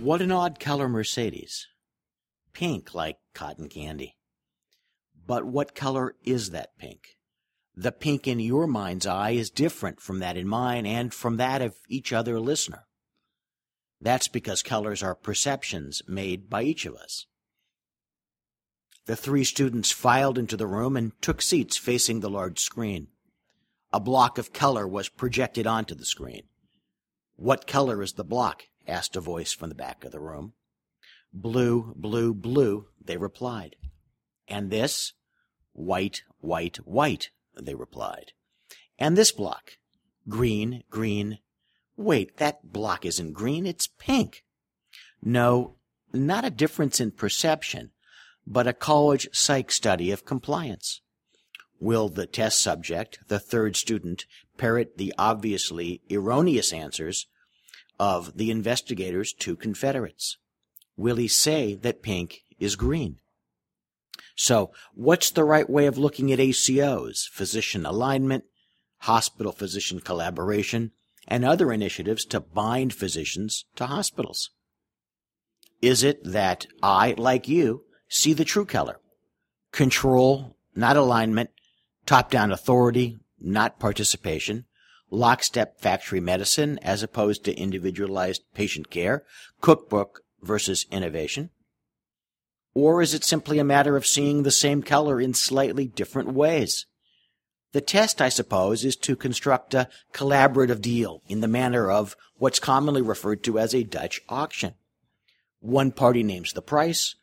What an odd color Mercedes. Pink like cotton candy. But what color is that pink? The pink in your mind's eye is different from that in mine and from that of each other listener. That's because colors are perceptions made by each of us. The three students filed into the room and took seats facing the large screen. A block of color was projected onto the screen. What color is the block? asked a voice from the back of the room. Blue, blue, blue, they replied. And this? White, white, white, they replied. And this block? Green, green. Wait, that block isn't green, it's pink. No, not a difference in perception, but a college psych study of compliance. Will the test subject, the third student, parrot the obviously erroneous answers of the investigators' two confederates? Will he say that pink is green? So, what's the right way of looking at ACOs, physician alignment, hospital physician collaboration, and other initiatives to bind physicians to hospitals? Is it that I, like you, see the true color? Control, not alignment, top down authority, not participation, lockstep factory medicine as opposed to individualized patient care, cookbook versus innovation? Or is it simply a matter of seeing the same color in slightly different ways? The test, I suppose, is to construct a collaborative deal in the manner of what's commonly referred to as a Dutch auction. One party names the price,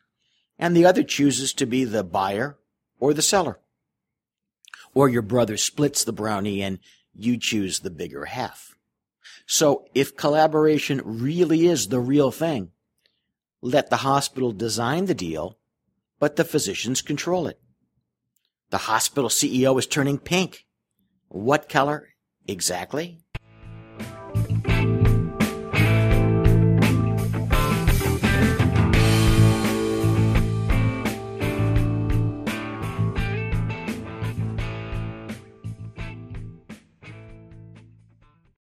and the other chooses to be the buyer or the seller. Or your brother splits the brownie and you choose the bigger half. So if collaboration really is the real thing, let the hospital design the deal, but the physicians control it. The hospital CEO is turning pink. What color exactly?